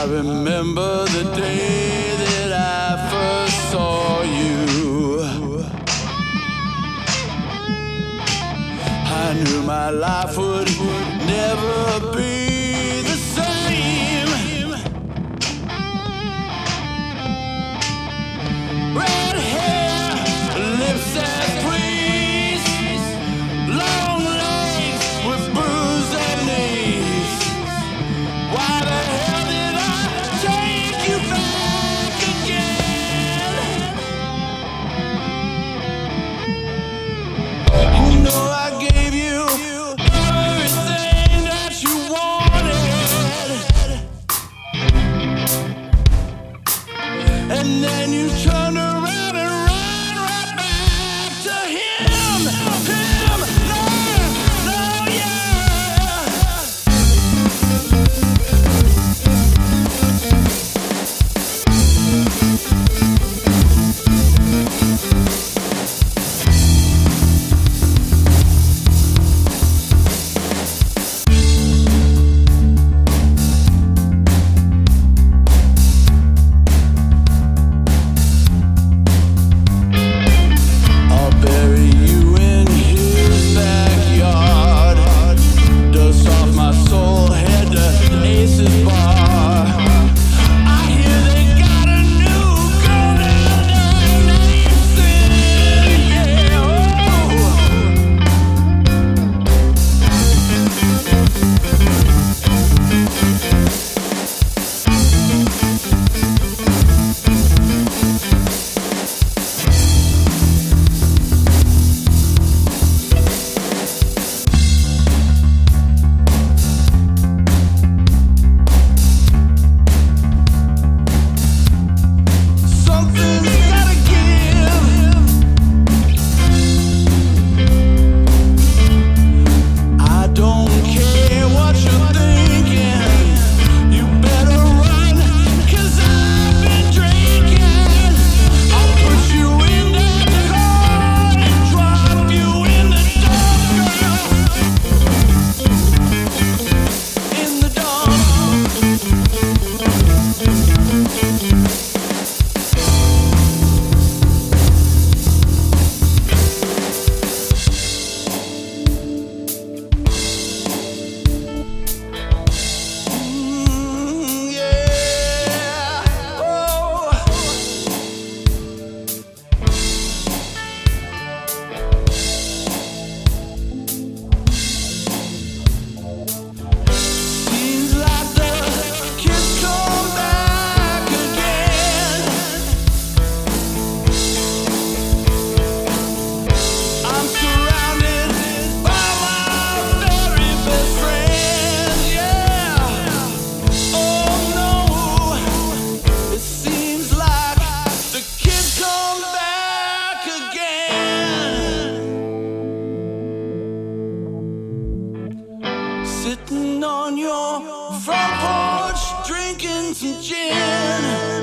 I remember the day that I first saw you. I knew my life would. on your front porch drinking some gin.